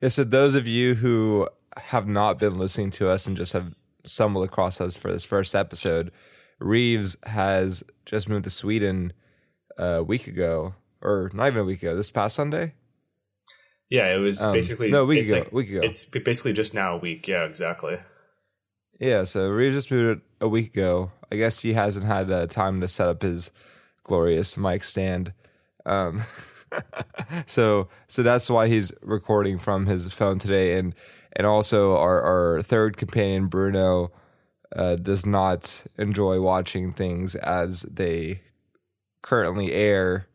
Yeah, so those of you who have not been listening to us and just have stumbled across us for this first episode, Reeves has just moved to Sweden a week ago, or not even a week ago. This past Sunday. Yeah, it was Um, basically no, a week ago, like- week ago. It's basically just now a week. Yeah, exactly. Yeah, so Reeves just moved a week ago. I guess he hasn't had uh, time to set up his glorious mic stand. Um, so so that's why he's recording from his phone today, and and also our our third companion Bruno uh, does not enjoy watching things as they currently air,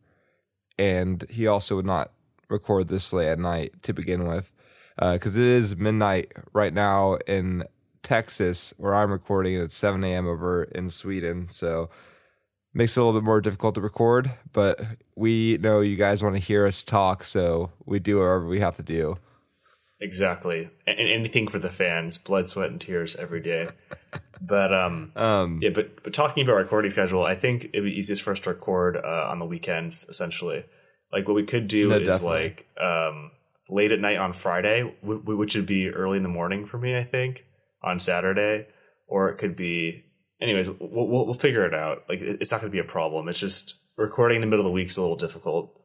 and he also would not record this late at night to begin with, because it is midnight right now in Texas where I'm recording, and it's 7 a.m. over in Sweden, so makes it a little bit more difficult to record. But we know you guys want to hear us talk, so we do whatever we have to do. Exactly. And anything for the fans, blood, sweat, and tears every day. But um, Um, yeah, but but talking about recording schedule, I think it'd be easiest for us to record uh, on the weekends. Essentially, like what we could do No, is definitely. like um, late at night on Friday, which would be early in the morning for me. I think on Saturday, or it could be. Anyways, we'll, we'll, we'll figure it out. Like it's not going to be a problem. It's just recording in the middle of the week is a little difficult.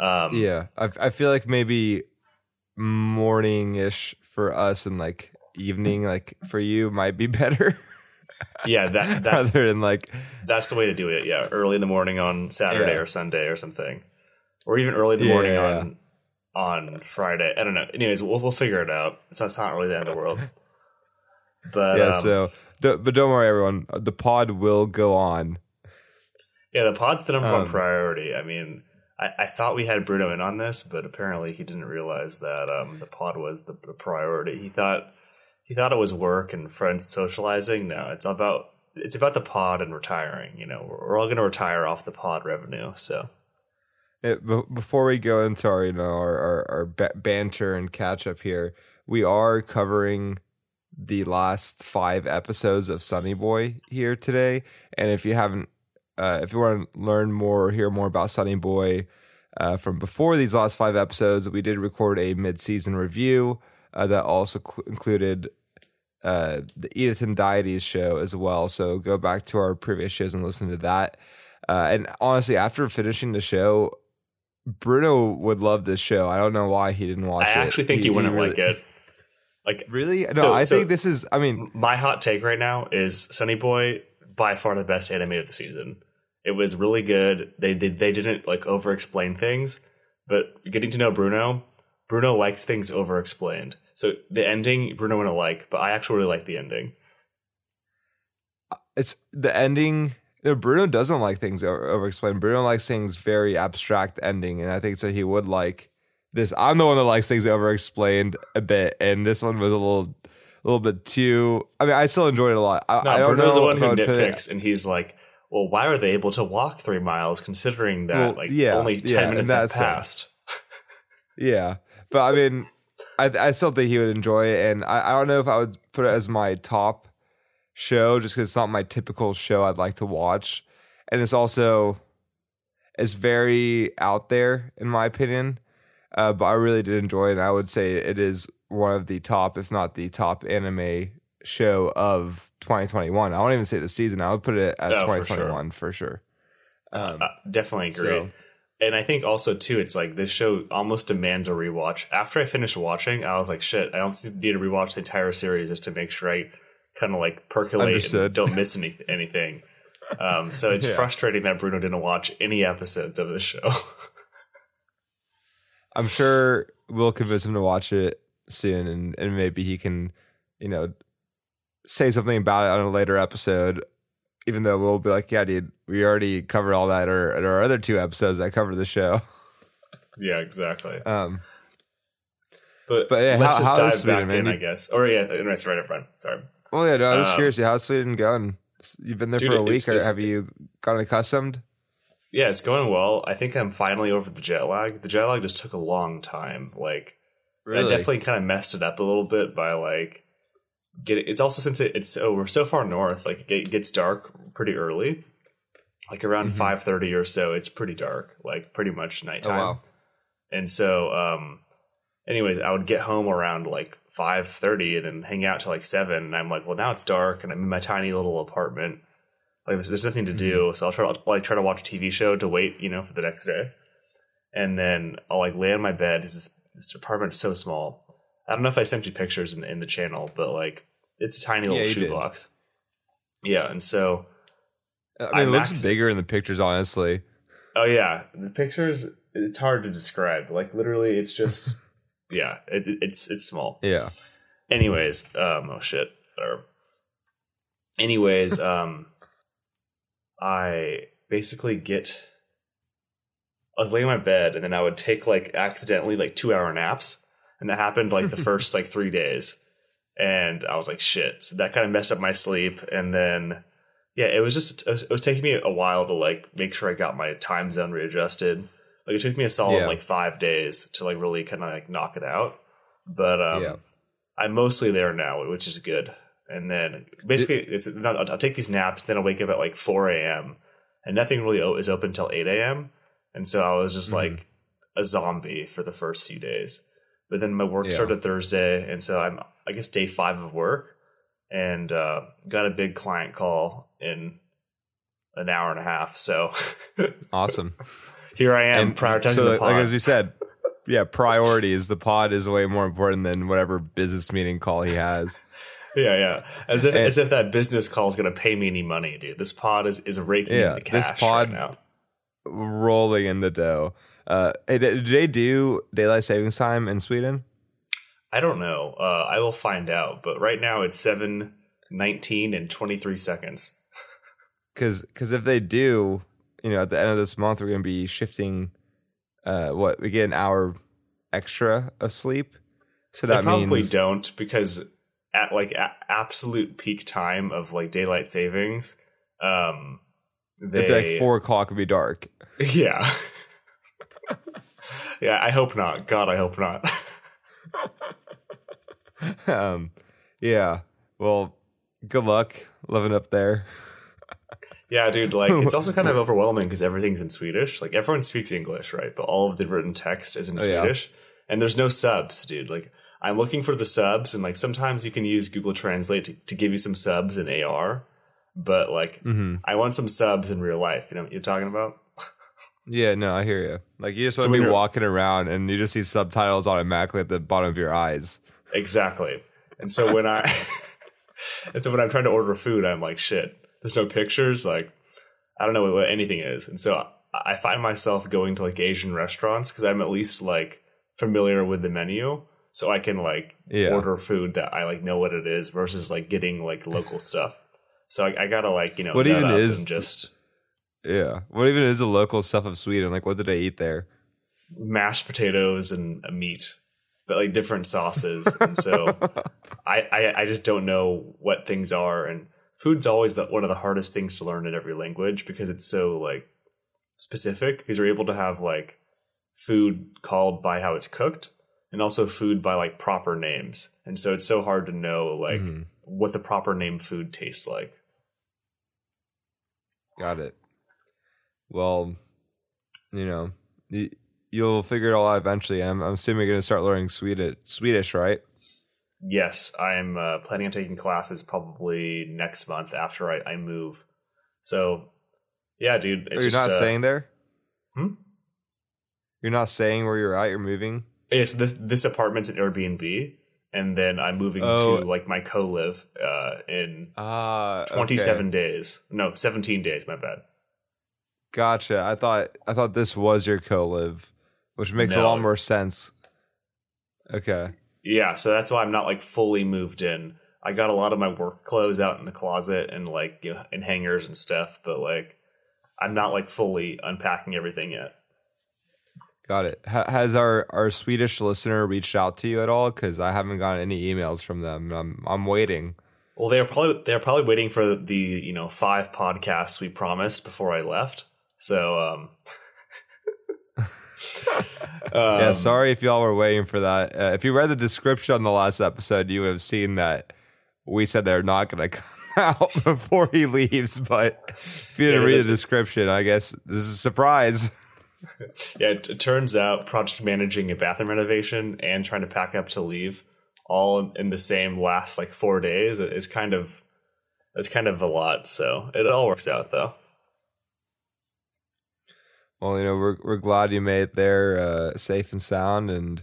Um, yeah, I, I feel like maybe morning ish for us and like evening, like for you, might be better. yeah. That that's rather than like That's the way to do it. Yeah, early in the morning on Saturday Yeah. or Sunday or something, or even early in the morning yeah, on on Friday. I don't know. Anyways, we'll we'll figure it out. So it's not really the end of the world. But yeah. um, so, but don't worry, everyone. The pod will go on. yeah, the pod's the number one Um, priority. I mean, I, I thought we had Bruno in on this, but apparently he didn't realize that um, the pod was the, the priority. He thought he thought it was work and friends socializing. No, it's about it's about the pod and retiring. You know, we're, we're all going to retire off the pod revenue. So. It, be- before we go into our you know our our, our ba- banter and catch up here, we are covering the last five episodes of Sonny Boy here today. And if you haven't, uh, if you want to learn more or hear more about Sonny Boy uh, from before these last five episodes, we did record a mid-season review uh, that also cl- included uh, the Edith and Deities show as well. So go back to our previous shows and listen to that. Uh, and honestly, after finishing the show, Bruno would love this show. I don't know why he didn't watch I it. I actually think he, wouldn't really- like it. Like Really? No, So- I so- think this is. I mean, my hot take right now is Sonny Boy by far the best anime of the season. It was really good. They did they didn't like over explain things, but getting to know Bruno, Bruno likes things over explained. So the ending Bruno wouldn't like, but I actually really like the ending. Uh, it's the ending. Bruno doesn't like things over explained. Bruno likes things very abstract ending, and I think so. He would like this. I'm the one that likes things over explained a bit, and this one was a little, a little bit too. I mean, I still enjoyed it a lot. I, No, I don't Bruno's know the one who would put it- nitpicks, and he's like, "Well, why are they able to walk three miles considering that Well, like yeah, only ten yeah, minutes have passed?" Yeah, but I mean, I I still think he would enjoy it, and I, I don't know if I would put it as my top show just because it's not my typical show I'd like to watch, and it's also it's very out there in my opinion. Uh, but I really did enjoy it, and I would say it is one of the top, if not the top, anime show of 2021. I won't even say the season. I would put it at Oh, for 2021 for sure. Um, Uh, definitely agree. so- And I think also too, it's like this show almost demands a rewatch. After I finished watching, I was like, "Shit, I don't need to rewatch the entire series just to make sure I kind of like percolate Understood. and don't miss any, anything." Um, so it's Yeah. frustrating that Bruno didn't watch any episodes of this show. I'm sure we'll convince him to watch it soon, and, and maybe he can, you know, say something about it on a later episode. Even though we'll be like, yeah, dude, we already covered all that, or at our other two episodes that covered the show. yeah, exactly. Um, But, But, yeah, let's how- just how dive back in, I guess. Or yeah, nice right in front. Sorry. well, yeah, no, I'm just Um, curious. How's Sweden going? You've been there dude, for a it's- week, or have you gotten accustomed? Yeah, it's going well. I think I'm finally over the jet lag. The jet lag just took a long time. Like I definitely kind of messed it up a little bit by like getting. It's also since it, it's so we're so far north, like it gets dark pretty early, like around Mhm. five thirty or so. It's pretty dark, like pretty much nighttime. Oh wow! And so, um, anyways, I would get home around like five thirty and then hang out till like seven. And I'm like, well, now it's dark and I'm in my tiny little apartment. Like there's, there's nothing to do, so I'll try to like try to watch a TV show to wait, you know, for the next day. And then I'll like lay on my bed. This this apartment is so small. I don't know if I sent you pictures in the, in the channel, but like it's a tiny little Yeah, shoebox. Yeah, and so I mean, I it looks maxed- bigger in the pictures, honestly. Oh yeah, the pictures. It's hard to describe. Like literally, it's just yeah. It, it's it's small. Yeah. Anyways, um, oh shit. Or, anyways, um, I basically get. I was laying in my bed, and then I would take like accidentally like two hour naps, and that happened like the first like three days, and I was like shit. So that kind of messed up my sleep, and then yeah, it was just it was, it was taking me a while to like make sure I got my time zone readjusted. Like it took me a solid Yeah. like five days to like really kind of like knock it out, but um, Yeah. I'm mostly there now, which is good. And then basically, it's, I'll, I'll take these naps, then I'll wake up at like 4 a.m. and nothing really o- is open until 8 a.m. And so I was just Mhm. like a zombie for the first few days. But then my work Yeah. started Thursday, and so I'm I guess day five of work, and uh, got a big client call in an hour and a half. So Awesome. here I am and prioritizing so, the pod. like as you said, yeah, priorities. The pod is way more important than whatever business meeting call he has. Yeah, yeah. As if And- as if that business call is going to pay me any money, dude. This pod is is raking Yeah, in the cash this pod- right now. Rolling in the dough. Uh, hey, did they do daylight savings time in Sweden? I don't know. Uh, I will find out. But right now it's seven nineteen and twenty three seconds. Because because if they do, you know, at the end of this month, we're going to be shifting. Uh, what we get an hour extra of sleep. So I that probably means don't because at like a- absolute peak time of like daylight savings, um, they it'd be like four o'clock would be dark. yeah. yeah, I hope not. God, I hope not. um, yeah. Well, good luck living up there. Yeah, dude, like it's also kind of overwhelming because everything's in Swedish. Like everyone speaks English, right? But all of the written text is in Oh, yeah. Swedish. And there's no subs, dude. Like I'm looking for the subs and like sometimes you can use Google Translate to, to give you some subs in AR. But like hmm I want some subs in real life. You know what you're talking about? Yeah, no, I hear you. Like you just So want to be walking around and you just see subtitles automatically at the bottom of your eyes. Exactly. And so when I and so when I'm trying to order food, I'm like, shit, there's no pictures. Like, I don't know what, what anything is. And so I I find myself going to like Asian restaurants because I'm at least like familiar with the menu. So I can like Yeah. order food that I like know what it is versus like getting like local stuff. So I, I gotta like, you know, What even is- just Yeah. What even is the local stuff of Sweden? Like, what did I eat there? mashed potatoes and meat, but like different sauces. and so I, I I just don't know what things are, and food's always the, one of the hardest things to learn in every language because it's so like specific. Because you're able to have like food called by how it's cooked, and also food by like proper names, and so it's so hard to know like Mhm. what the proper name food tastes like. Got it. Well, you know, you'll figure it all out eventually. I'm, I'm assuming you're going to start learning Swedish, Swedish, right? Yes, I'm uh, planning on taking classes probably next month after I, I move. So, yeah, dude. It's you're just, not uh, staying there? Hmm? You're not saying where you're at. You're moving. Yeah, so this this apartment's an Airbnb, and then I'm moving Oh. to like my co-live uh, in okay. 27 days. No, 17 days. My bad. Gotcha. I thought I thought this was your co-live, which makes a lot more sense. Okay. Yeah, so that's why I'm not like fully moved in. I got a lot of my work clothes out in the closet and like you know in hangers and stuff, but like I'm not like fully unpacking everything yet. Got it. Ha- has our, our Swedish listener reached out to you at all? Because I haven't gotten any emails from them. I'm I'm waiting. Well, they're probably they're probably waiting for the you know five podcasts we promised before I left. So um, yeah, um, sorry if y'all were waiting for that. Uh, if you read the description on the last episode, you would have seen that we said they're not going to come out before he leaves. But if you didn't Yeah, read the description, I guess this is a surprise. yeah, it, it turns out project managing a bathroom renovation and trying to pack up to leave all in the same last like four days is kind of it's kind of a lot. So it all works out though. Well, you know, we're we're glad you made it there uh, safe and sound, and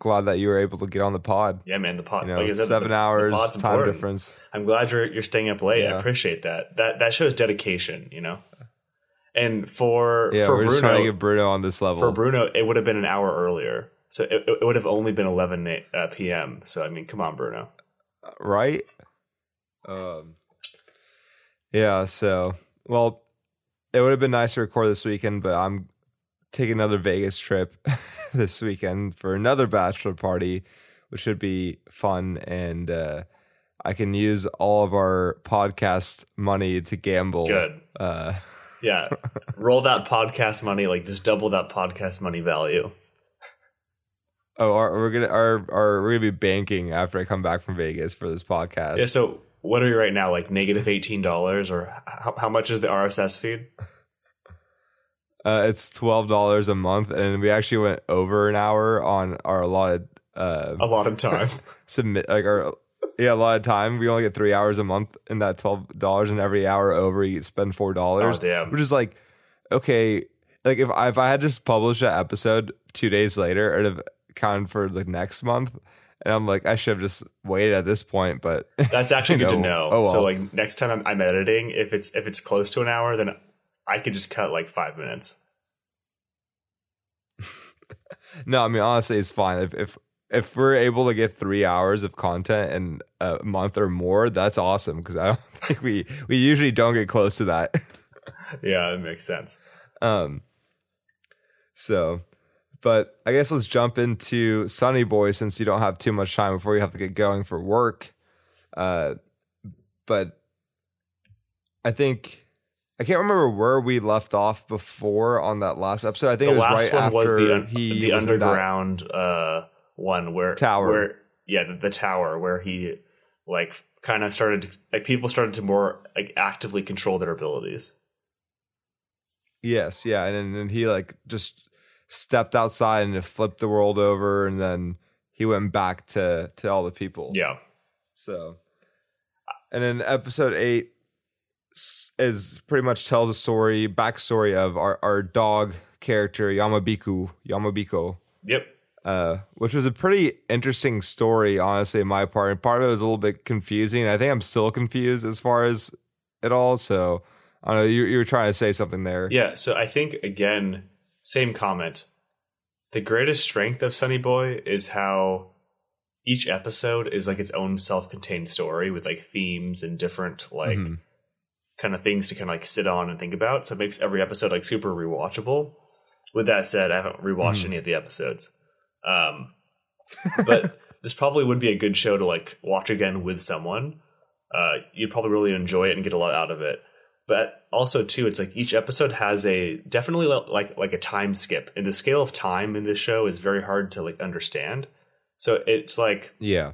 glad that you were able to get on the pod. Yeah, man, the pod. You know, like said, seven the- the hours pod's time important. difference. I'm glad you're you're staying up late. I appreciate that. That that shows dedication, you know. And for Yeah, for we're just trying to get Bruno on this level. for Bruno, it would have been an hour earlier. So it, it would have only been 11 uh, p.m. So I mean, come on, Bruno. right? Um, yeah. So, well, it would have been nice to record this weekend, but I'm taking another Vegas trip this weekend for another bachelor party, which should be fun, and uh, I can use all of our podcast money to gamble. Good. Uh, Yeah, roll that podcast money, like just double that podcast money value. oh, we're gonna are are we're gonna be banking after I come back from Vegas for this podcast. Yeah. So what are you right now? Like negative eighteen dollars, or how, how much is the RSS feed? Uh, it's twelve dollars a month, and we actually went over an hour on our allotted uh, A lot of time. submit like our yeah a lot of time. We only get three hours a month, and that twelve dollars, and every hour over you spend four dollars. Oh, damn. Which is like okay, like if I, if I had just published that episode two days later, it'd have counted for the next month. And I'm like, I should have just waited at this point, but That's actually good to oh, know. Oh, well. So like next time I'm, I'm editing, if it's if it's close to an hour, then I could just cut like five minutes. No, I mean honestly, it's fine if if if we're able to get three hours of content in a month or more. That's awesome because I don't think we we usually don't get close to that. Yeah, it makes sense. um, so, but I guess let's jump into Sonny Boy since you don't have too much time before you have to get going for work. Uh, but I think I can't remember where we left off before on that last episode. I think The it was last right one after was the un- he the was in that- underground uh, one where Tower. Where yeah, the, the tower where he like kind of started to, like people started to more like actively control their abilities. Yes, yeah, and then and he like just stepped outside and flipped the world over, and then he went back to to all the people. Yeah. So, and then episode eight is pretty much tells a story backstory of our our dog character Yamabiku Yamabiko, Yep. Uh, which was a pretty interesting story, honestly, in my part. And part of it was a little bit confusing. I think I'm still confused as far as it all. So. I don't know. You, you were trying to say something there. Yeah, so I think again, same comment. The greatest strength of Sonny Boy is how each episode is like its own self-contained story with like themes and different like Mhm. kind of things to kind of like sit on and think about. So it makes every episode like super rewatchable. With that said, I haven't rewatched Mhm. any of the episodes. Um, but this probably would be a good show to like watch again with someone. Uh, you'd probably really enjoy it and get a lot out of it. But also too, it's like each episode has a definitely like like a time skip, and the scale of time in this show is very hard to like understand. So it's like Yeah.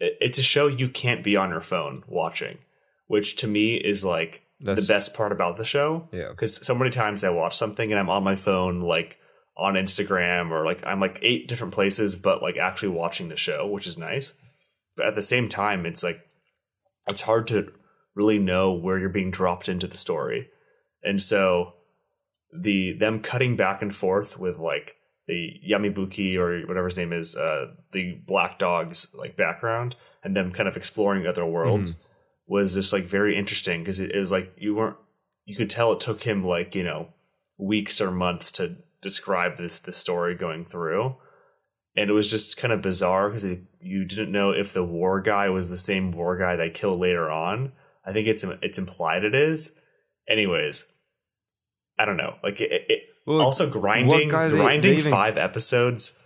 it- it's a show you can't be on your phone watching, which to me is like That's- the best part about the show. Yeah. Because so many times I watch something and I'm on my phone, like on Instagram or like I'm like eight different places, but like actually watching the show, which is nice. But at the same time, it's like it's hard to really know where you're being dropped into the story. And so the them cutting back and forth with like the Yamibuki or whatever his name is, uh, the black dog's like background, and them kind of exploring other worlds was just like very interesting because it, it was like you weren't you could tell it took him like you know weeks or months to describe this this story going through. And it was just kind of bizarre because you didn't know if the war guy was the same war guy they killed later on. I think it's it's implied it is. Anyways i don't know. Like it, it Well, also grinding they- grinding they even- five episodes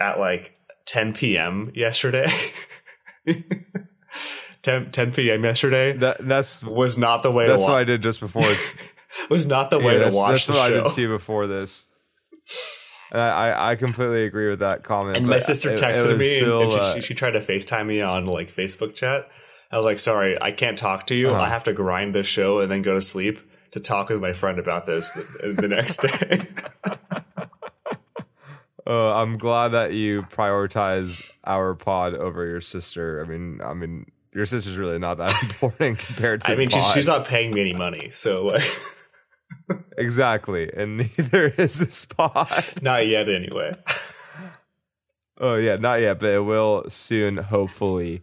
at like 10 p.m yesterday. 10, 10 p.m yesterday that that's was not the way that's what I did just before. was not the way Yeah, to watch that's the what I show. did see before this. And I, I, completely agree with that comment. and my sister it- it texted was me and- and, she, uh, she, she tried to facetime me on like facebook chat i was like sorry i can't talk to you Uh-huh. i have to grind this show and then go to sleep to talk with my friend about this the, the next day. Uh, I'm glad that you prioritize our pod over your sister. I mean, I mean, your sister's really not that important compared to. I mean, she's, she's not paying me any money, so like, exactly, and neither is this pod. not yet anyway. Oh yeah, not yet, but it will soon, hopefully.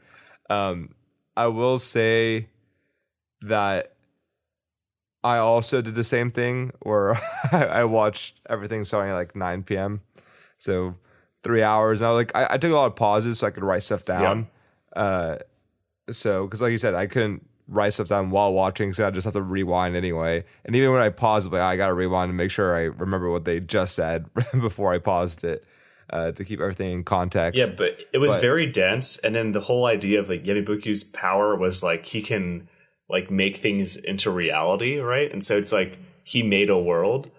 Um, I will say that I also did the same thing where I watched everything starting at like 9 p.m. So three hours, and I was like, I, I took a lot of pauses so I could write stuff down. Uh, so because like you said, I couldn't write stuff down while watching, so I just have to rewind anyway. And even when I paused, like I got to rewind and make sure I remember what they just said before I paused it uh, to keep everything in context. Yeah, but it was But- very dense, and then the whole idea of like Yamibuki's power was like he can like make things into reality, right? And so it's like he made a world.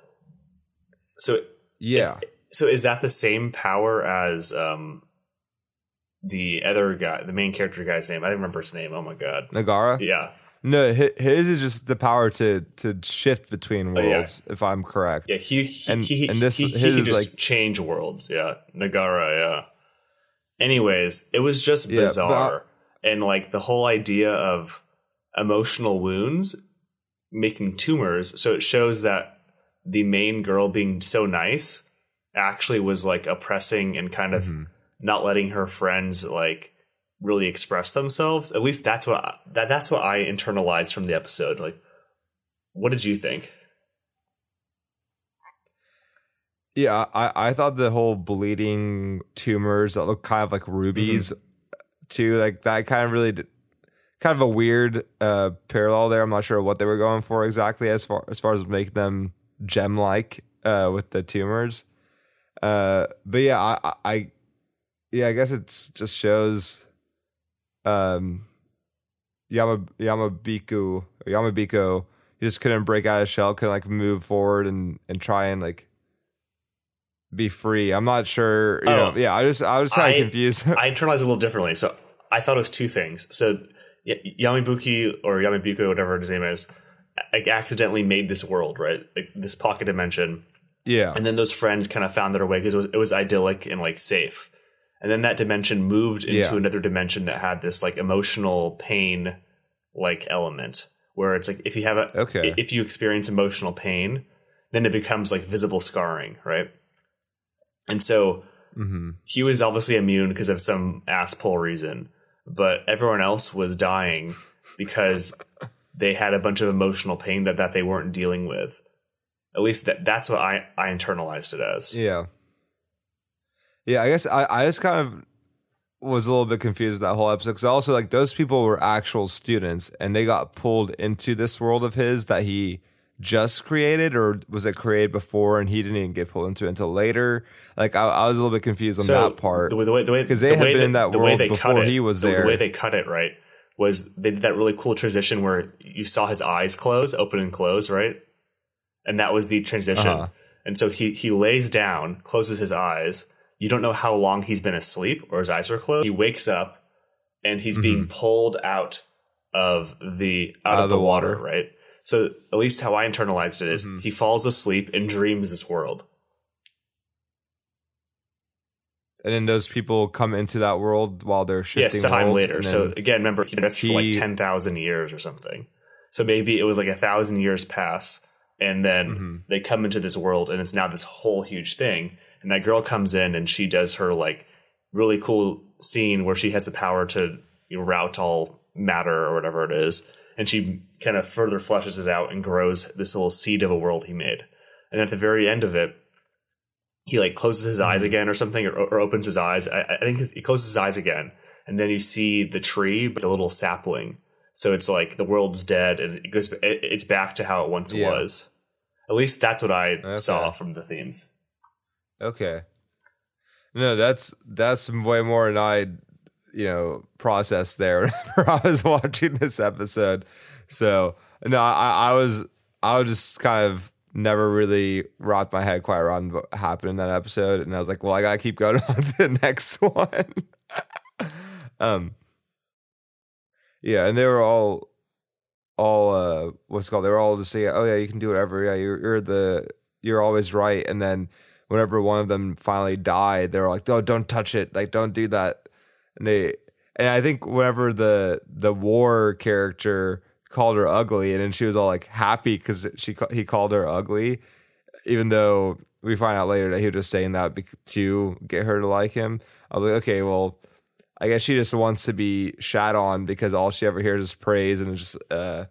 So yeah. so is that the same power as um the other guy, the main character guy's name? I don't remember his name. Oh my god. Nagara. Yeah. No, hi- his is just the power to to shift between Oh, yeah. worlds. If I'm correct. Yeah, he he And- he, and this- he, his he can is just like- change worlds. Yeah, Nagara. Yeah. Anyways, it was just Yeah, I- bizarre, and like the whole idea of emotional wounds making tumors. So it shows that the main girl being so nice actually was like oppressing and kind of Mm-hmm. Not letting her friends like really express themselves. At least that's what I, that that's what I internalized from the episode. Like, what did you think? Yeah, I, I thought the whole bleeding tumors that look kind of like rubies too, like that kind of really did, kind of a weird uh, parallel there. I'm not sure what they were going for exactly as far as far as making them gem like uh, with the tumors. Uh, but yeah, I, I yeah, I guess it's just shows um Yama Yamabiku or Yamabiko he just couldn't break out of his shell, couldn't like move forward and and try and like be free. I'm not sure, you know. Oh. Yeah, I just I was kind of confused. I internalized it a little differently. So I thought it was two things. So Y- Yamibuki or Yamibuko, whatever his name is, like accidentally made this world, right? Like this pocket dimension. yeah, And then those friends kind of found their way because it was, it was idyllic and like safe. And then that dimension moved into Yeah. another dimension that had this like emotional pain like element where it's like if you have a Okay. if you experience emotional pain, then it becomes like visible scarring, right? And so hmm he was obviously immune because of some asshole reason, but everyone else was dying because they had a bunch of emotional pain that, that they weren't dealing with. At least that, that's what I, I internalized it as. yeah, yeah. I guess I I just kind of was a little bit confused with that whole episode because also like those people were actual students and they got pulled into this world of his that he just created or was it created before and he didn't even get pulled into it until later like i, I was a little bit confused on that part the way, the way, the way, 'Cause they the had been in that the way world they before cut it- he was the, there. The way they cut it, right, was they did that really cool transition where you saw his eyes close, open and close, right? And that was the transition. Uh-huh. And so he he lays down, closes his eyes. You don't know how long he's been asleep or his eyes are closed. He wakes up and he's being pulled out of the out, of, the, water, water. right? So at least how I internalized it is he falls asleep and dreams this world. and then those people come into that world while they're shifting sometime worlds, later. So again, remember he lived for like ten thousand years or something. So maybe it was like a thousand years pass, and then Mm-hmm. they come into this world, and it's now this whole huge thing. And that girl comes in, and she does her like really cool scene where she has the power to you know, route all matter or whatever it is, and she kind of further fleshes it out and grows this little seed of a world he made. And at the very end of it, he like closes his eyes Mm-hmm. again or something, or, or opens his eyes. I, I think he closes his eyes again, and then you see the tree, but it's a little sapling. So it's like the world's dead, and it goes. It, it's back to how it once Yeah. was. At least that's what I Okay. saw from the themes. Okay. No, that's that's way more than I, you know, processed there whenever I was watching this episode. So no, I, I was I was just kind of never really wrapped my head quite around what happened in that episode, and I was like, well, I gotta keep going on to the next one. um, yeah, and they were all all uh what's it called they were all just saying oh yeah you can do whatever yeah you're you're the you're always right and then whenever one of them finally died they were like oh don't touch it. Like don't do that. And they and I think whenever the the war character called her ugly and then she was all like happy because she he called her ugly even though we find out later that he was just saying that to get her to like him I was like okay well I guess she just wants to be shat on because all she ever hears is praise and it just uh,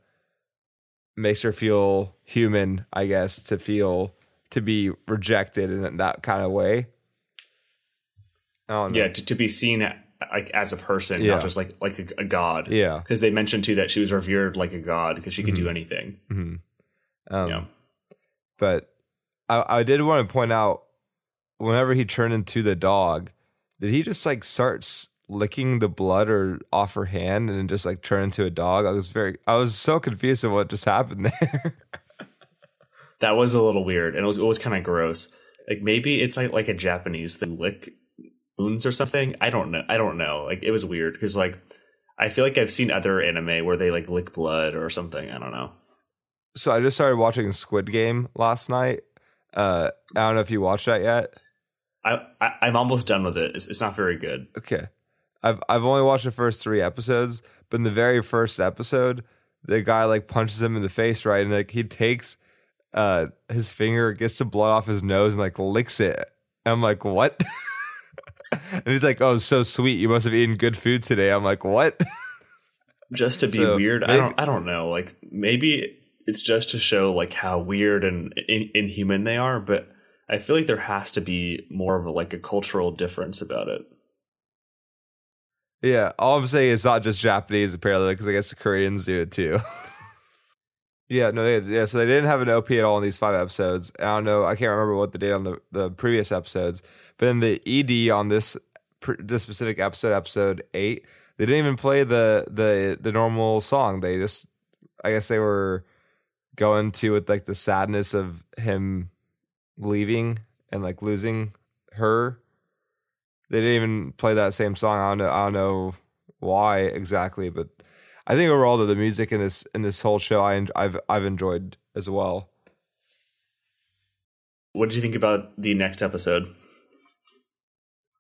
makes her feel human, I guess, to feel to be rejected in that kind of way. Yeah, to, to be seen like as a person, Yeah. not just like like a, a god. Yeah. because they mentioned too that she was revered like a god because she could do anything. hmm Um, yeah, But I, I did want to point out whenever he turned into the dog, did he just like start licking the blood or off her hand and then just like turn into a dog? I was very, I was so confused of what just happened there. That was a little weird and it was it was kind of gross. Like maybe it's like like a Japanese thing, lick wounds or something. I don't know. I don't know. Like it was weird because like I feel like I've seen other anime where they like lick blood or something. I don't know. so I just started watching Squid Game last night. Uh, I don't know if you watched that yet. I, I I'm almost done with it. It's, it's not very good. Okay. I've I've only watched the first three episodes, but in the very first episode, the guy like punches him in the face, right? And like he takes uh his finger, gets the blood off his nose and like licks it. And I'm like, what? and he's like, Oh, so sweet. You must have eaten good food today. I'm like, what? just to be So, weird. I don't I don't know. Like maybe it's just to show like how weird and in, inhuman they are, but I feel like there has to be more of a, like a cultural difference about it. yeah. All I'm saying is not just Japanese apparently, because I guess the Koreans do it too. Yeah, no, they, yeah. So they didn't have an OP at all in these five episodes. I don't know. I can't remember what they did on the, the previous episodes, but in the ED on this this specific episode, episode eight, they didn't even play the the the normal song. They just, I guess, they were going to with like the sadness of him leaving and like losing her. They didn't even play that same song. I don't know. I don't know why exactly, but I think overall the, the music in this in this whole show I I've I've enjoyed as well. What did you think about the next episode?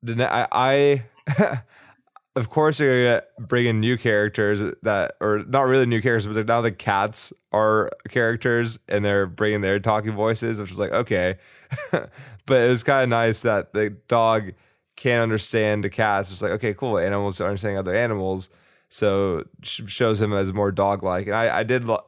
The ne- I, I of course they're gonna bring in new characters that or not really new characters, but now the cats are characters and they're bringing their talking voices, which was like okay, but it was kind of nice that the dog can't understand the cats. It's like okay, cool, animals are understanding other animals, so sh- shows him as more dog like, and I I did. Lo-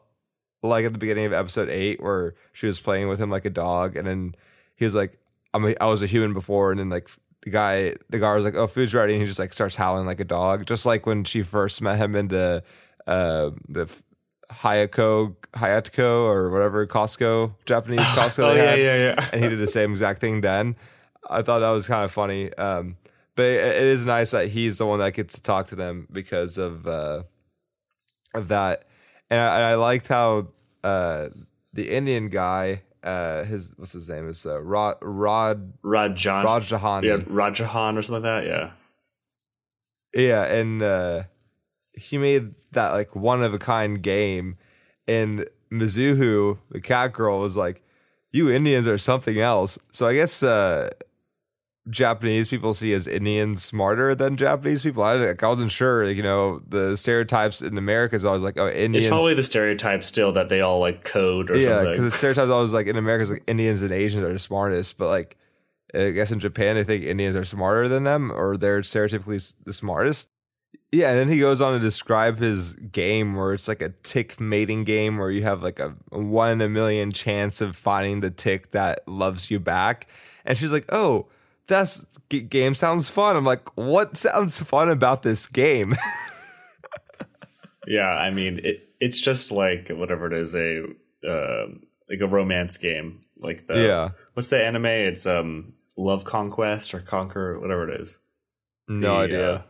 like at the beginning of episode eight where she was playing with him like a dog and then he was like I'm a, I was a human before and then like the guy the guy was like oh food's ready and he just like starts howling like a dog just like when she first met him in the uh the Hayako Hayatoko or whatever Costco Japanese Costco oh yeah, had yeah, yeah. and he did the same exact thing then. I thought that was kind of funny. Um, but it, is nice that he's the one that gets to talk to them because of uh, of that. And I, and I liked how uh, the Indian guy, uh, his what's his name is uh, Rod Rod Rajan. Rajahani. yeah, Rajahan or something like that. Yeah. Yeah, and uh, he made that like one of a kind game, and Mizuho, the cat girl, was like, "You Indians are something else." So I guess uh, Japanese people see as Indians smarter than Japanese people. I, like, I wasn't sure. You know, the stereotypes in America is always like, "Oh, Indians." It's probably the stereotype still that they all like code or something yeah, because the stereotypes always like in America is like Indians and Asians are the smartest, but like I guess in Japan they think Indians are smarter than them or they're stereotypically the smartest. Yeah, and then he goes on to describe his game where it's like a tick mating game where you have like a one in a million chance of finding the tick that loves you back. And she's like, "Oh, that's g- game sounds fun." I'm like, "What sounds fun about this game?" Yeah, I mean, it, it's just like whatever it is, a uh, like a romance game. Like the yeah, what's the anime? It's um Love Conquest or Conquer, whatever it is. no The, idea. uh,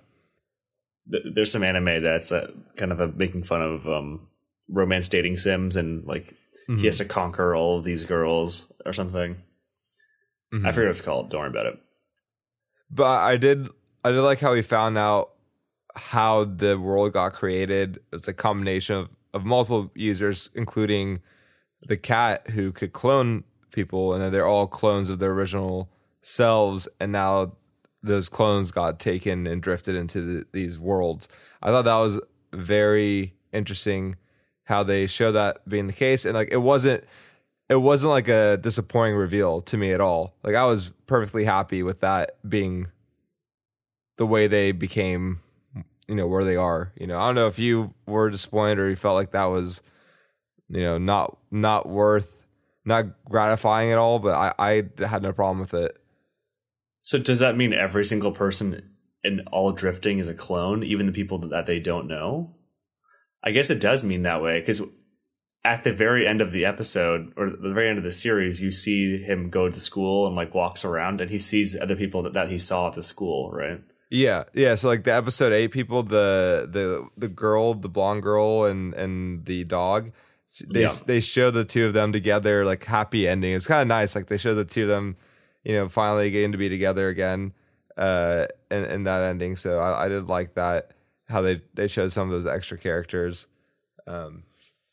th- there's some anime that's uh, kind of a, making fun of um romance dating sims and like Mhm. he has to conquer all of these girls or something. Mhm. I forget what it's called. Don't worry about it. But I did I did like how he found out how the world got created. It's a combination of, of multiple users, including the cat who could clone people, and then they're all clones of their original selves, and now those clones got taken and drifted into the, these worlds. I thought that was very interesting how they show that being the case, and like it wasn't it wasn't like a disappointing reveal to me at all. Like I was perfectly happy with that being the way they became, you know, where they are. You know, I don't know if you were disappointed or you felt like that was, you know, not not worth, not gratifying at all. But I I had no problem with it. So does that mean every single person in all drifting is a clone, even the people that they don't know? I guess it does mean that way because at the very end of the episode or the very end of the series, you see him go to school and like walks around and he sees other people that, that he saw at the school, right? Yeah, yeah. So like the episode eight people, the the the girl, the blonde girl, and and the dog, they Yeah. they show the two of them together, like happy ending. It's kind of nice. Like they show the two of them, you know, finally getting to be together again, uh, in, in that ending. So I, I did like that how they they showed some of those extra characters. Um,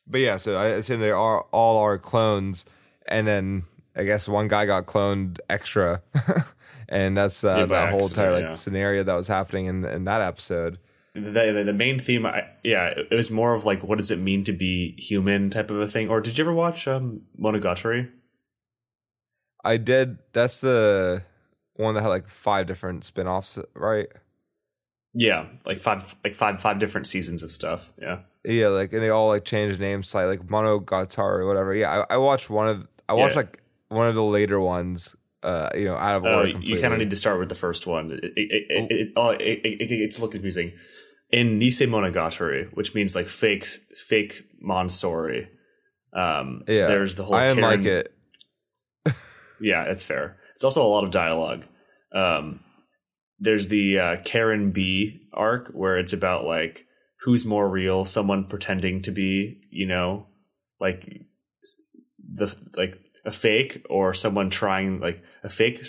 but yeah, so I assume they are all are clones, and then I guess one guy got cloned extra, and that's uh, Yeah, that whole entire like yeah. scenario that was happening in in that episode. The, the, the main theme, I, yeah, it was more of like, what does it mean to be human type of a thing. Or did you ever watch um, Monogatari? I did. That's the one that had like five different spin-offs, right? Yeah, like five, like five, five different seasons of stuff. Yeah, Yeah, like and they all like changed names, slightly, like Monogatari or whatever. Yeah, I, I watched one of I watched Yeah. like one of the later ones. Uh, you know, out of Oh, order you completely. kind of need to start with the first one. It, it, it, oh, it, it, it, it's a little confusing. In Nisemonogatari, which means like fake, fake mon story. Um, yeah, there's the whole. I didn't Karen- like it. Yeah, it's fair. It's also a lot of dialogue. Um, there's the uh, Karen Bee arc where it's about like who's more real, someone pretending to be, you know, like the like a fake, or someone trying like a fake,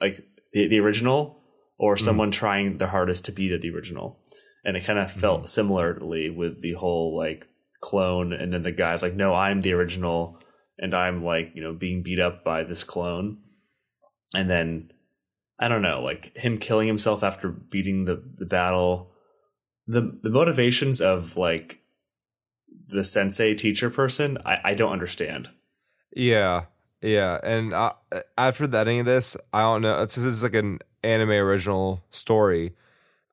like the, the original, or mm-hmm. someone trying their hardest to be the original. And it kind of mm-hmm. felt similarly with the whole like clone, and then the guy's like, "No, I'm the original." and I'm like, you know, being beat up by this clone. And then I don't know, like him killing himself after beating the, the battle. The the motivations of like the sensei teacher person, I, I don't understand. Yeah, yeah, and uh, after the ending of this, I don't know. It's, this is like an anime original story.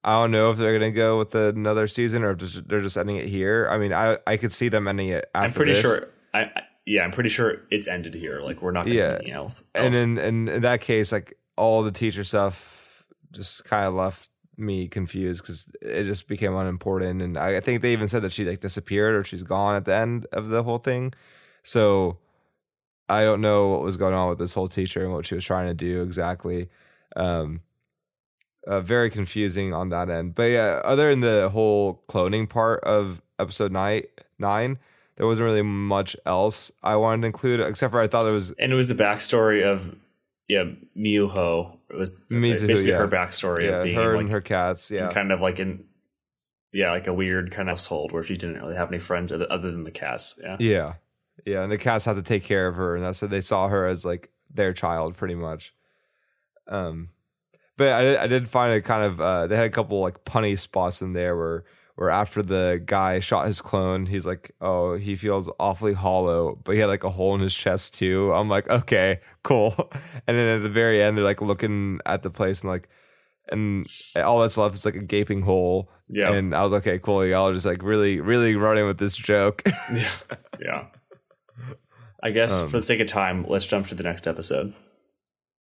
I don't know if they're gonna go with another season or if just, they're just ending it here. I mean, I I could see them ending it after. I'm pretty this. sure I, I yeah, I'm pretty sure it's ended here. Like we're not getting Yeah. anything else. and in, in in that case, like all the teacher stuff just kind of left me confused because it just became unimportant. And I, I think they even said that she like disappeared or she's gone at the end of the whole thing. So I don't know what was going on with this whole teacher and what she was trying to do exactly. Um, uh, very confusing on that end. But yeah, other than the whole cloning part of episode nine, nine, there wasn't really much else I wanted to include, except for I thought it was and it was the backstory of yeah, Miyuho. It was Mizuho, basically yeah. her backstory yeah, of being her like, and her cats. Yeah, kind of like in yeah, like a weird kind of household where she didn't really have any friends other, other than the cats. Yeah. yeah, yeah. And the cats had to take care of her, and that's they saw her as like their child, pretty much. Um, but I did, I did find it kind of uh, they had a couple like punny spots in there where where after the guy shot his clone, he's like, oh, he feels awfully hollow, but he had like a hole in his chest too. I'm like, okay, cool. And then at the very end, they're like looking at the place and like. And all that's left is like a gaping hole. Yeah. And I was like, okay, cool. Y'all are just like really, really running with this joke. yeah. Yeah. I guess Um, for the sake of time, let's jump to the next episode.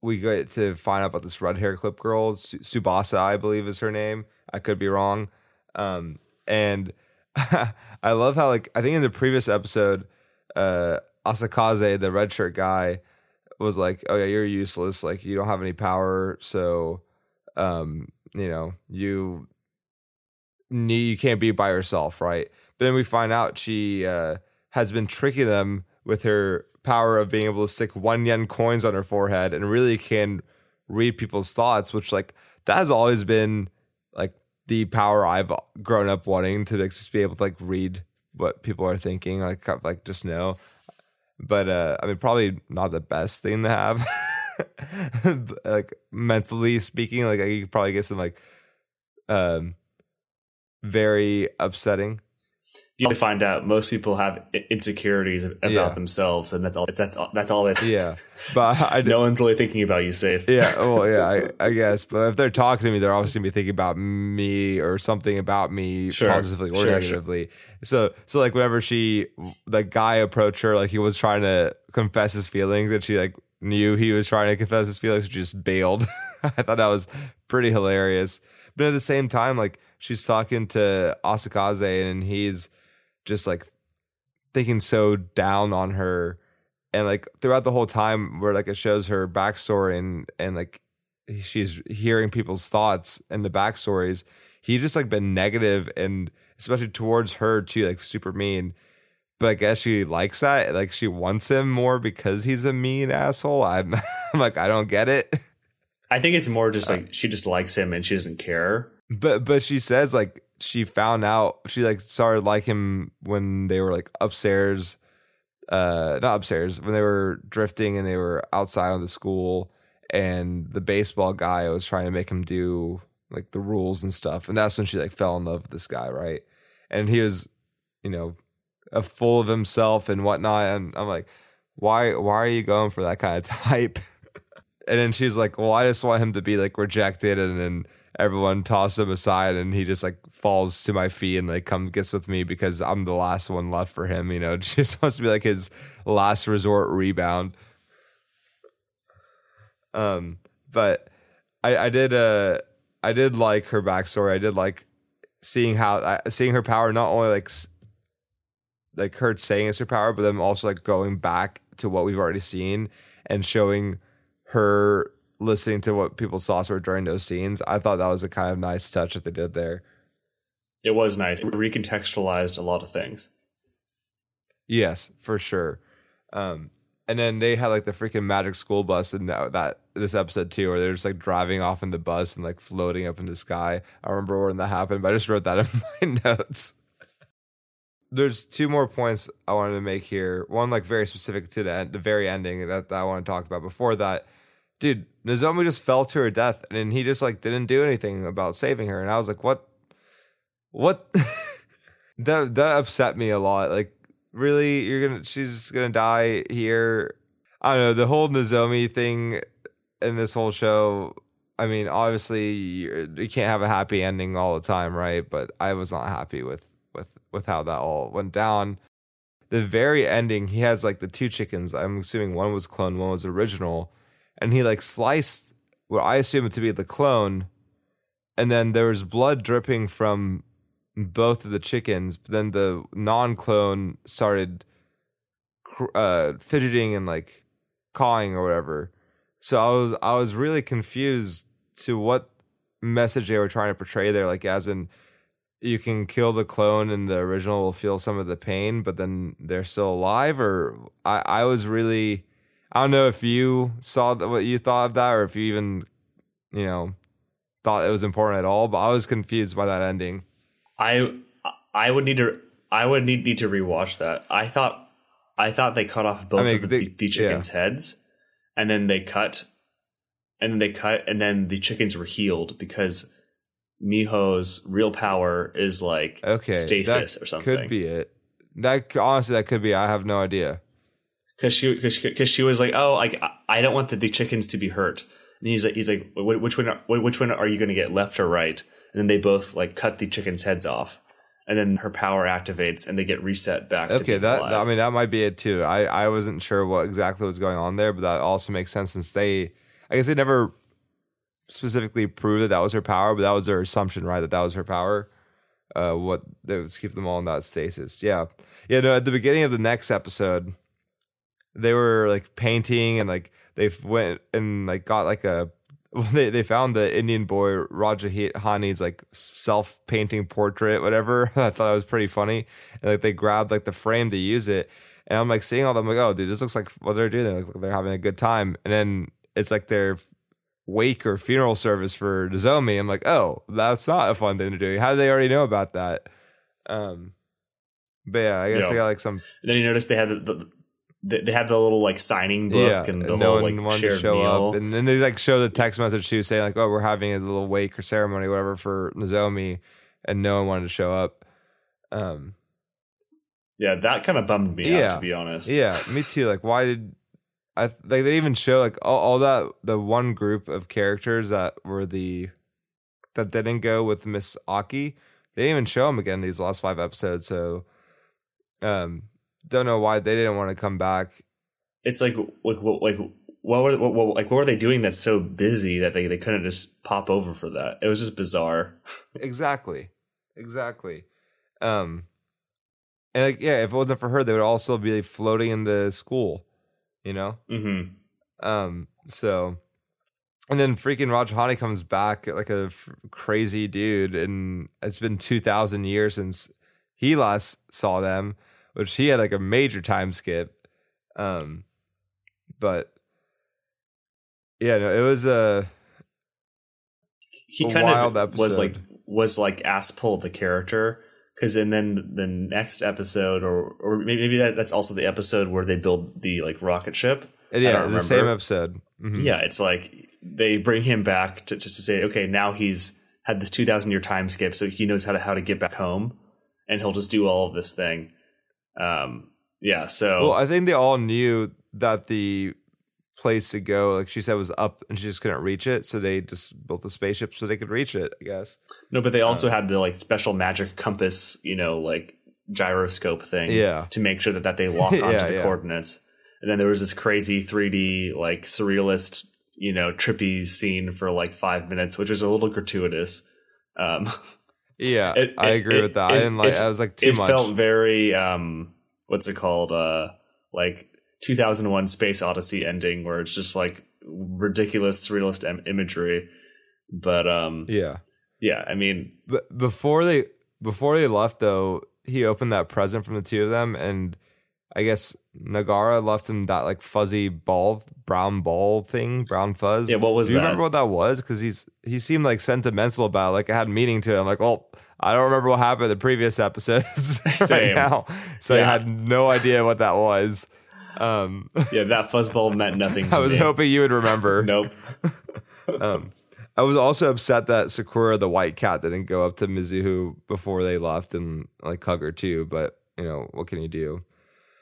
we get to find out about this red hair clip girl, Subasa, I believe is her name. I could be wrong. Um, and I love how, like, I think in the previous episode, uh, Asakaze, the red shirt guy, was like, "Oh yeah, you're useless. Like, you don't have any power. So, um, you know, you need you can't be by yourself, right?" But then we find out she uh, has been tricking them with her power of being able to stick one yen coins on her forehead and really can read people's thoughts, which like that has always been the power I've grown up wanting to like, just be able to like read what people are thinking, like kind of like just know. But uh, I mean, probably not the best thing to have, like mentally speaking. Like you could probably get some like um very upsetting you oh. find out most people have insecurities about yeah. themselves, and that's all. That's all. That's all it. Yeah, but I, no one's really thinking about you, safe. Yeah, well, yeah, I, I, guess. But if they're talking to me, they're obviously gonna be thinking about me or something about me, sure. positively or sure, negatively. Sure. So, so like whenever she, the guy approached her, like he was trying to confess his feelings, and she like knew he was trying to confess his feelings, she just bailed. I thought that was pretty hilarious. But at the same time, like she's talking to Asakaze, and he's just like thinking so down on her. And like throughout the whole time where like it shows her backstory and and like she's hearing people's thoughts and the backstories he just like been negative and especially towards her too like super mean. But i guess she likes that like she wants him more because he's a mean asshole. I'm, I'm like i don't get it. I think it's more just uh, like she just likes him and she doesn't care. But but she says like she found out she like started like him when they were like upstairs uh not upstairs when they were drifting and they were outside of the school and the baseball guy was trying to make him do like the rules and stuff and that's when she like fell in love with this guy right? And he was you know a full of himself and whatnot and i'm like why why are you going for that kind of type? And then she's like well i just want him to be like rejected and then everyone tosses him aside and he just like falls to my feet and like come gets with me because I'm the last one left for him, you know. Just wants to be like his last resort rebound. Um, but I I did uh I did like her backstory. I did like seeing how uh, seeing her power not only like like her saying it's her power, but then also like going back to what we've already seen and showing her listening to what people's thoughts were during those scenes. I thought that was a kind of nice touch that they did there. It was nice. It recontextualized a lot of things. Yes, for sure. Um, and then they had like the freaking magic school bus in that, that this episode too, where they're just like driving off in the bus and like floating up in the sky. I remember when that happened, but I just wrote that in my notes. There's two more points I wanted to make here. One like very specific to the end, the very ending that, that I want to talk about. Before that, dude, Nozomi just fell to her death and he just like didn't do anything about saving her. And I was like, what? What? that that upset me a lot. Like, really, you're gonna she's gonna die here. I don't know the whole Nozomi thing in this whole show. I mean, obviously you can't have a happy ending all the time, right? But I was not happy with with with how that all went down. The very ending, he has like the two chickens. I'm assuming one was clone, one was original and he like sliced what I assume to be the clone, and then there was blood dripping from both of the chickens. But then the non-clone started uh, fidgeting and like cawing or whatever. So I was I was really confused to what message they were trying to portray there. Like as in, you can kill the clone and the original will feel some of the pain, but then they're still alive. Or I I was really I don't know if you saw what you thought of that, or if you even, you know, thought it was important at all. But I was confused by that ending. I I would need to I would need, need to rewatch that. I thought I thought they cut off both I mean, of the, they, the chickens' yeah. heads, and then they cut, and then they cut, and then the chickens were healed because Miho's real power is like okay stasis or something. Could be it. That honestly, that could be. I have no idea because she because she she was like, oh, like I don't want the, the chickens to be hurt. And he's like, he's like, which one? Are, which one are you going to get, left or right? And then they both like cut the chickens' heads off, and then her power activates, and they get reset back. Okay, that, that, I mean that might be it too. I I wasn't sure what exactly was going on there, but that also makes sense since they, I guess they never specifically proved that that was her power, but that was their assumption, right? That that was her power. Uh, what that was keep them all in that stasis. Yeah, yeah. No, at the beginning of the next episode they were like painting and like they went and like got like a they they found the Indian boy Rajdhani's like self painting portrait, whatever. I thought it was pretty funny. And like they grabbed like the frame to use it, and I'm like seeing all them like, oh dude, this looks like what they're doing. Like, they're having a good time, and then it's like their wake or funeral service for Nozomi. I'm like, oh, that's not a fun thing to do. How do they already know about that? Um, But yeah, I guess they got like some And then you notice they had the, the they they had the little like signing book yeah, and the no whole one like wanted shared to show meal. up, and then they like show the text message too, saying like, "Oh, we're having a little wake or ceremony, or whatever, for Nozomi," and no one wanted to show up. Um, yeah, that kind of bummed me Yeah. out to be honest. yeah, me too. Like, why did I like they even show like all, all that the one group of characters that were the that didn't go with Miss Aki? They didn't even show them again these last five episodes. So, um, don't know why they didn't want to come back. It's like like what like what were what, what, like what were they doing that's so busy that they, they couldn't just pop over for that? It was just bizarre. Exactly, exactly. Um, and like yeah, if it wasn't for her, they would all still be floating in the school. You know. Mm-hmm. Um, so, and then freaking Rajdhani comes back like a f- crazy dude, and it's been two thousand years since he last saw them, which he had like a major time skip. Um, but yeah, no, it was a He A kind of was like was like Aspel the character because and then the next episode or or maybe, maybe that, that's also the episode where they build the like rocket ship. and yeah, the same episode. Mhm. Yeah, it's like they bring him back to just to say, okay, now he's had this two thousand year time skip, so he knows how to how to get back home, and he'll just do all of this thing. Um, yeah, so Well, I think they all knew that the place to go, like she said, was up, and she just couldn't reach it, so they just built the spaceship so they could reach it. I guess. no, but they also uh, had the like special magic compass, you know, like gyroscope thing, Yeah. to make sure that that they lock onto Yeah, the yeah. coordinates. And then there was this crazy 3D like surrealist, you know, trippy scene for like five minutes, which was a little gratuitous. Um, Yeah, It- I agree it- with that. I didn't like. it- I was like too it much. It felt very um what's it called uh like 2001 space odyssey ending where it's just like ridiculous surrealist im- imagery but um yeah, yeah i mean but before they before they left though, he opened that present from the two of them, and I guess Nagara left him that like fuzzy ball, brown ball thing, brown fuzz. Yeah, what was Do you that? remember what that was? Because he's he seemed like sentimental about it, like it had meaning to him. Like, well, I don't remember what happened in the previous episodes right Same. now, so I had no idea what that was. Um, yeah that fuzzball meant nothing to I was me. hoping you would remember. nope Um, I was also upset that Sakura the white cat didn't go up to Mizuho before they left and like hug her too. But you know what can you do?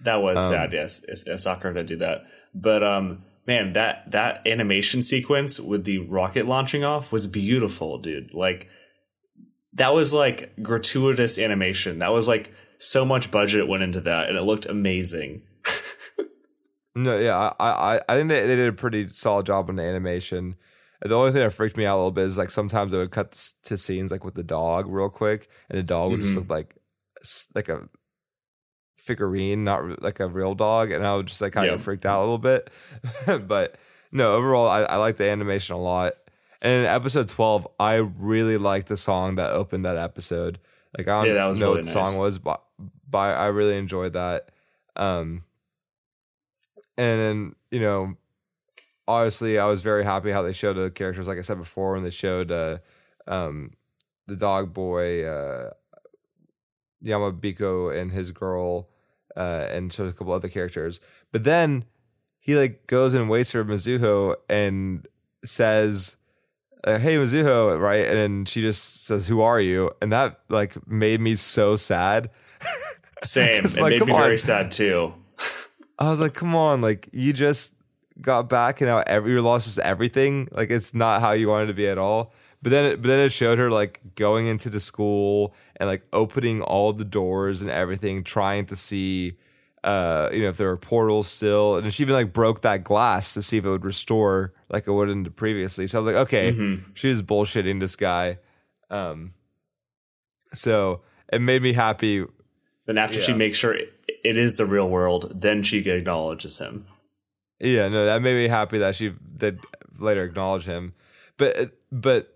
That was Um, sad yes. Sakura did do that. But um man that that animation sequence with the rocket launching off was beautiful dude. Like that was like gratuitous animation. That was like so much budget went into that and it looked amazing. No, yeah, I I, I think they, they did a pretty solid job on the animation. The only thing that freaked me out a little bit is like sometimes they would cut to scenes like with the dog real quick, and the dog would just Mhm. look like like a figurine, not like a real dog, and I was just like kind Yeah. of freaked out a little bit. but no, overall, I, I like the animation a lot. And in episode twelve, I really liked the song that opened that episode. Like I don't Yeah, know really what the nice. song was, but but I really enjoyed that. Um, and then you know, obviously, I was very happy how they showed the characters. Like I said before, when they showed uh, um, the dog boy uh, Yamabiko and his girl, uh, and showed a couple other characters. But then he like goes and waits for Mizuho and says. Uh, hey Mizuho, right? And then she just says, "Who are you?" And that like made me so sad. same it like, made me very sad too I was like, come on, like you just got back and now every you lost just everything. Like it's not how you wanted to be at all. But then it, but then it showed her like going into the school and like opening all the doors and everything, trying to see uh, you know, if there were portals still. And she even like broke that glass to see if it would restore like it would not previously. So I was like, okay, Mhm. she was bullshitting this guy. Um so it made me happy then after she makes sure it, it is the real world then she acknowledges him Yeah, no, that made me happy that she did later acknowledge him. But but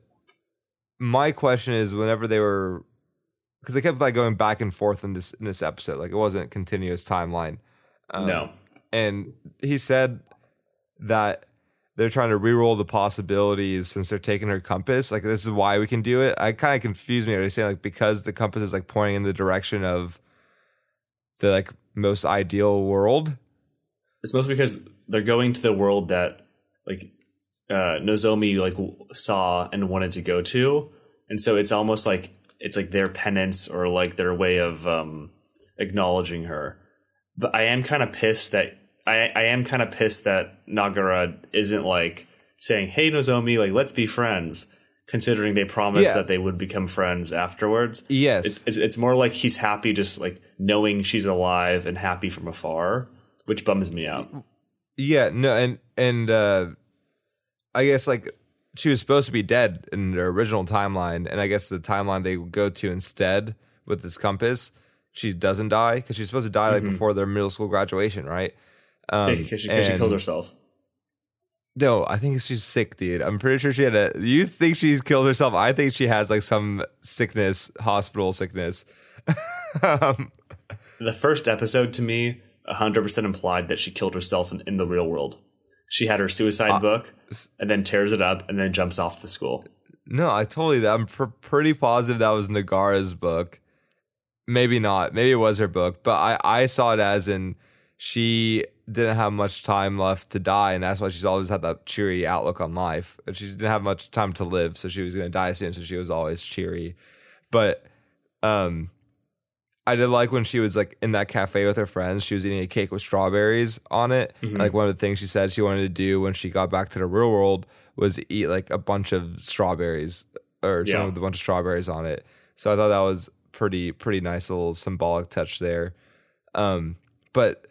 my question is, whenever they were, because they kept like going back and forth in this in this episode, like it wasn't a continuous timeline. Um, no and he said that they're trying to re-roll the possibilities since they're taking her compass. Like this is why we can do it. I kind of confused me. Are they saying like because the compass is like pointing in the direction of the like most ideal world. It's mostly because they're going to the world that like uh, Nozomi like saw and wanted to go to, and so it's almost like it's like their penance or like their way of um, acknowledging her. But I am kind of pissed that I I am kind of pissed that Nagara isn't like saying, "Hey Nozomi, like let's be friends." Considering they promised Yeah. that they would become friends afterwards, Yes. it's, it's it's more like he's happy just like knowing she's alive and happy from afar, which bums me out. Yeah, no, and and uh I guess like she was supposed to be dead in the original timeline, and I guess the timeline they go to instead with this compass, she doesn't die because she's supposed to die like before their middle school graduation, right? Um, because she, she kills herself. No, I think she's sick, dude. I'm pretty sure she had a. You think she's killed herself? I think she has like some sickness, hospital sickness. um, The first episode to me 100% implied that she killed herself in, in the real world. She had her suicide book and then tears it up and then jumps off the school. No, I totally. I'm pr- pretty positive that was Nagara's book. Maybe not. Maybe it was her book, but I I saw it as in she didn't have much time left to die, and that's why she's always had that cheery outlook on life. And she didn't have much time to live, so she was going to die soon. So she was always cheery. But um, I did like when she was like in that cafe with her friends. She was eating a cake with strawberries on it. And, like one of the things she said she wanted to do when she got back to the real world was eat like a bunch of strawberries or some Yeah. with a bunch of strawberries on it. So I thought that was pretty pretty nice little symbolic touch there. Um, but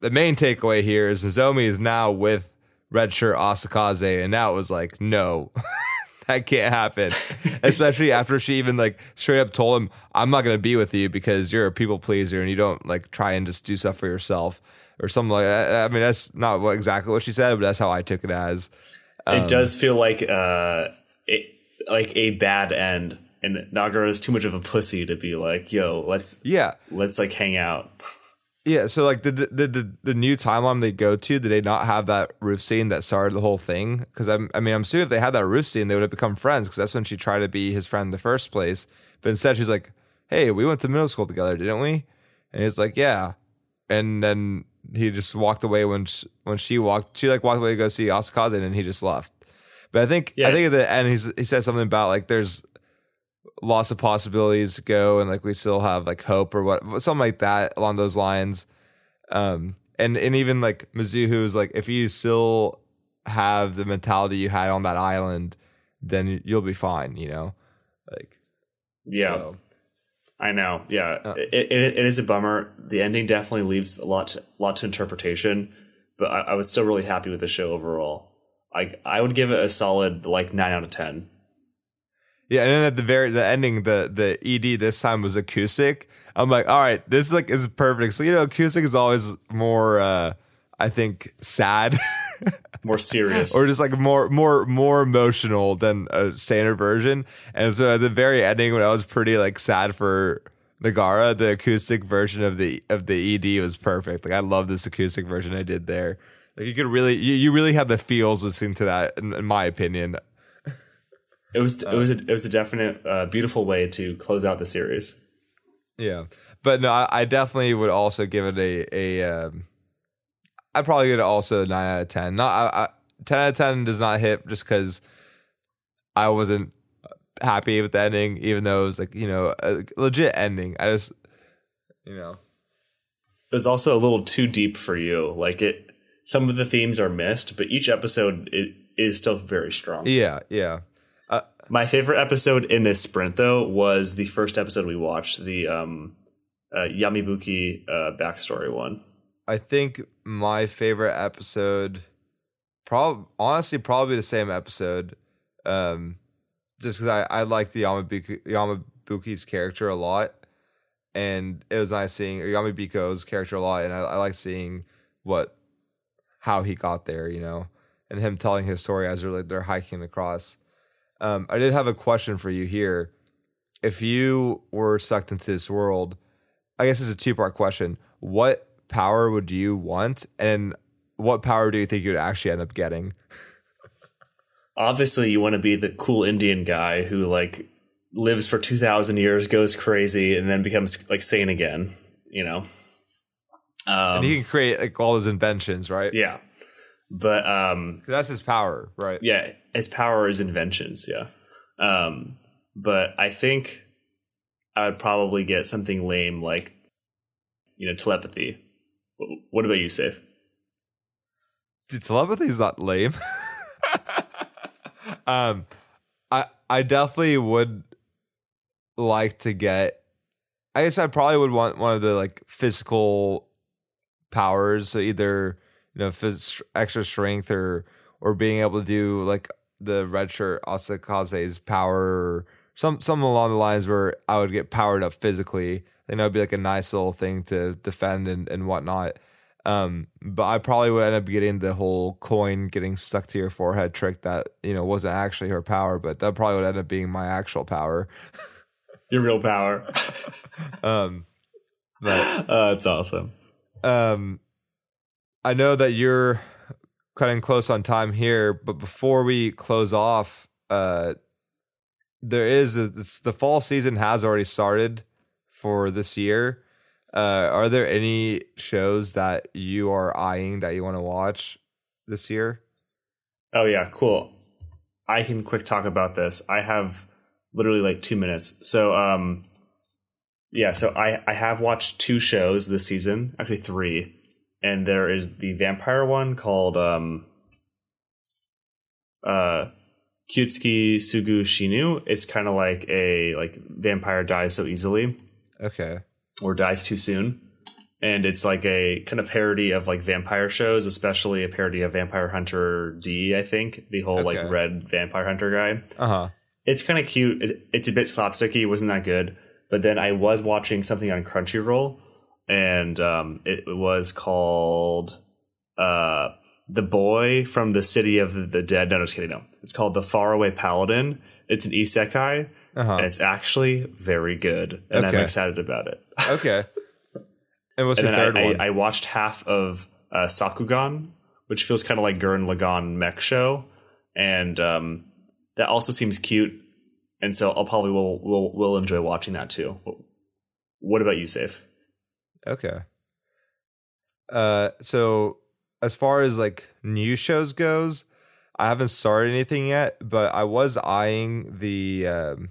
the main takeaway here is Nozomi is now with Red Shirt Asakaze, and now it was like, no, that can't happen. Especially after she even like straight up told him, I'm not gonna be with you because you're a people pleaser and you don't like try and just do stuff for yourself or something like that. I mean, that's not what exactly what she said, but that's how I took it as. Um, it does feel like uh, it, like a bad end. And Nagara is too much of a pussy to be like, yo, let's Yeah. let's like hang out. Yeah, so like the the the, the new timeline they go to, did they not have that roof scene that started the whole thing? Because I'm, I mean, I'm assuming if they had that roof scene, they would have become friends. Because that's when she tried to be his friend in the first place. But instead, she's like, "Hey, we went to middle school together, didn't we?" And he's like, "Yeah." And then he just walked away when she, when she walked. She like walked away to go see Asakaze, and he just left. But I think Yeah. I think at the end he's, he says something about like there's lots of possibilities go and like we still have like hope or what something like that along those lines um and and even like Mizuho's like if you still have the mentality you had on that island then you'll be fine you know like Yeah. so. I know. Yeah, it, it, it is a bummer. The ending definitely leaves a lot to, lot to interpretation, but I, I was still really happy with the show overall. I I would give it a solid like nine out of ten. Yeah and then at the very the ending the the ed this time was acoustic i'm like all right this like is perfect so you know acoustic is always more uh i think sad More serious. or just like more more more emotional than a standard version. And so at the very ending, when I was pretty like sad for Nagara, the acoustic version of the of the ED was perfect. Like I love this acoustic version I did there. Like you could really you, you really had the feels listening to that, in, in my opinion. It was it was a, it was a definite uh, beautiful way to close out the series. Yeah, but no, I, I definitely would also give it a a. Um, I'd probably give it also a nine out of ten. Not I, I, ten out of ten does not hit just because I wasn't happy with the ending, even though it was like you know a legit ending. I just you know It was also a little too deep for you. Like it, some of the themes are missed, but each episode i- is still very strong. yeah yeah My favorite episode in this sprint, though, was the first episode we watched, the um, uh, Yamibuki uh, backstory one. I think my favorite episode, prob honestly probably the same episode, um, just because I I like the Yamabuki Yamabuki's character a lot, and it was nice seeing or Yamabiko's character a lot, and I, I like seeing what how he got there, you know, and him telling his story as they're like they're hiking across. Um, I did have a question for you here. If you were sucked into this world, I guess it's a two part question. What power would you want, and what power do you think you'd actually end up getting? Obviously, you want to be the cool Indian guy who like lives for two thousand years, goes crazy, and then becomes like sane again. you know. Um, and he can create like all his inventions, right? Yeah, but um, that's his power, right? Yeah, his power is inventions. Yeah, um, but I think I would probably get something lame like you know telepathy. What about you, Safe? Dude, telepathy is not lame. um, I I definitely would like to get. I guess I probably would want one of the like physical powers. So either you know phys- extra strength or or being able to do like the red shirt Asakaze's power some some along the lines where I would get powered up physically. I think that would be like a nice little thing to defend and, and whatnot. Um, but I probably would end up getting the whole coin getting stuck to your forehead trick that, you know, wasn't actually her power, but that probably would end up being my actual power. Your real power. um, but uh, that's awesome. Um, I know that you're cutting close on time here, but before we close off, uh, there is a, the fall season has already started for this year. Uh, are there any shows that you are eyeing that you want to watch this year? Oh yeah, cool. I can quick talk about this. I have literally like two minutes. So um, yeah, so I I have watched two shows this season, actually three, and there is the vampire one called um uh Kyuuketsuki Sugu Shinu. It's kind of like a like vampire dies so easily. Okay. Or dies too soon. And it's like a kind of parody of like vampire shows, especially a parody of Vampire Hunter D, I think. The whole okay. like red vampire hunter guy. Uh-huh. It's kind of cute. It, it's a bit slapsticky. It wasn't that good. But then I was watching something on Crunchyroll and um, it was called uh, the boy from the city of the dead. No, no, just kidding. No, it's called the Faraway Paladin. It's an isekai, uh-huh. and it's actually very good, and okay. I'm excited about it. okay. And what's and your third I, one? I, I, watched half of uh, Sakugan, which feels kind of like Gurren Lagann mech show, and um, that also seems cute. And so I'll probably will will will enjoy watching that too. What about you, Safe? Okay. Uh, so as far as like new shows goes, I haven't started anything yet, but I was eyeing the um,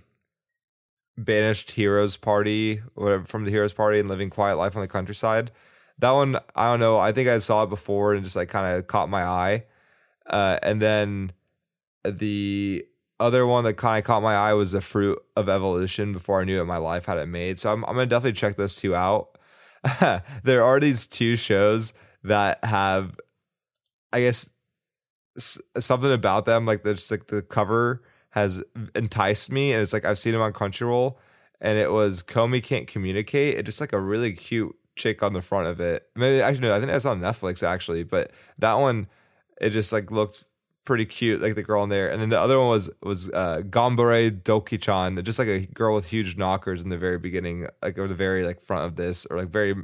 Banished Heroes Party, whatever from the Heroes Party and Living Quiet Life on the Countryside. That one, I don't know. I think I saw it before and just like kind of caught my eye. Uh, and then the other one that kind of caught my eye was the Fruit of Evolution. Before I knew it, my life had it made. So I'm I'm gonna definitely check those two out. there are these two shows that have, I guess, something about them like there's like the cover has enticed me, and it's like I've seen them on Crunchyroll, and it was Komi can't communicate. It's just like a really cute chick on the front of it. Maybe actually no, I think that's on Netflix actually, but that one it just like looked pretty cute, like the girl in there. And then the other one was was uh, Ganbare Douki-chan, just like a girl with huge knockers in the very beginning, like or the very like front of this, or like very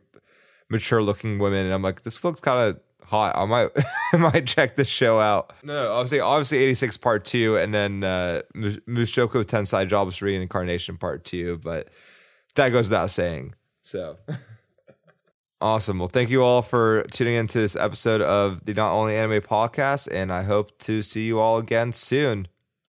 mature looking women. And I'm like, this looks kind of hot. I might I might check this show out. No, obviously obviously 86 part two, and then uh, Mushoku Tensei Jobless Reincarnation part two. But that goes without saying. So. Awesome. Well, thank you all for tuning into this episode of the Not Only Anime Podcast, and I hope to see you all again soon.